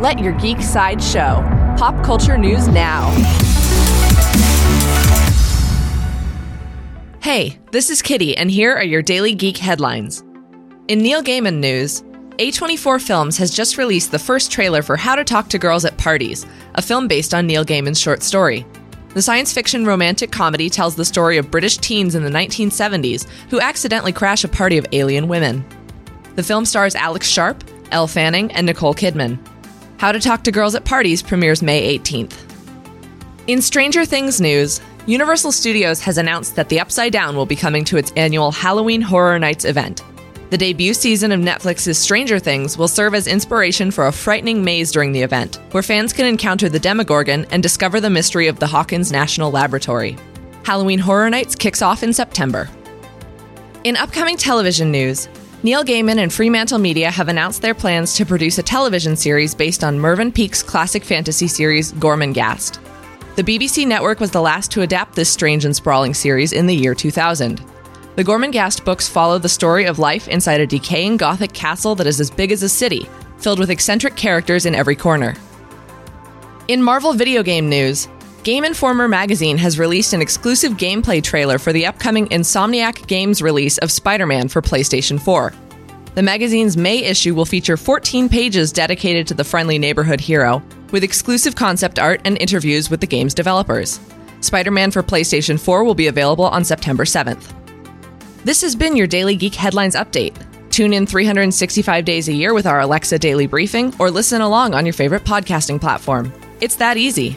Let your geek side show. Pop culture news now. Hey, this is Kitty, and here are your daily geek headlines. In Neil Gaiman news, A24 Films has just released the first trailer for How to Talk to Girls at Parties, a film based on Neil Gaiman's short story. The science fiction romantic comedy tells the story of British teens in the 1970s who accidentally crash a party of alien women. The film stars Alex Sharp, Elle Fanning, and Nicole Kidman. How to Talk to Girls at Parties premieres May 18th. In Stranger Things news, Universal Studios has announced that The Upside Down will be coming to its annual Halloween Horror Nights event. The debut season of Netflix's Stranger Things will serve as inspiration for a frightening maze during the event, where fans can encounter the Demogorgon and discover the mystery of the Hawkins National Laboratory. Halloween Horror Nights kicks off in September. In upcoming television news, Neil Gaiman and Fremantle Media have announced their plans to produce a television series based on Mervyn Peake's classic fantasy series Gormenghast. The BBC network was the last to adapt this strange and sprawling series in the year 2000. The Gormenghast books follow the story of life inside a decaying Gothic castle that is as big as a city, filled with eccentric characters in every corner. In Marvel video game news, Game Informer magazine has released an exclusive gameplay trailer for the upcoming Insomniac Games release of Spider Man for PlayStation 4. The magazine's May issue will feature 14 pages dedicated to the friendly neighborhood hero, with exclusive concept art and interviews with the game's developers. Spider Man for PlayStation 4 will be available on September 7th. This has been your Daily Geek Headlines Update. Tune in 365 days a year with our Alexa Daily Briefing or listen along on your favorite podcasting platform. It's that easy.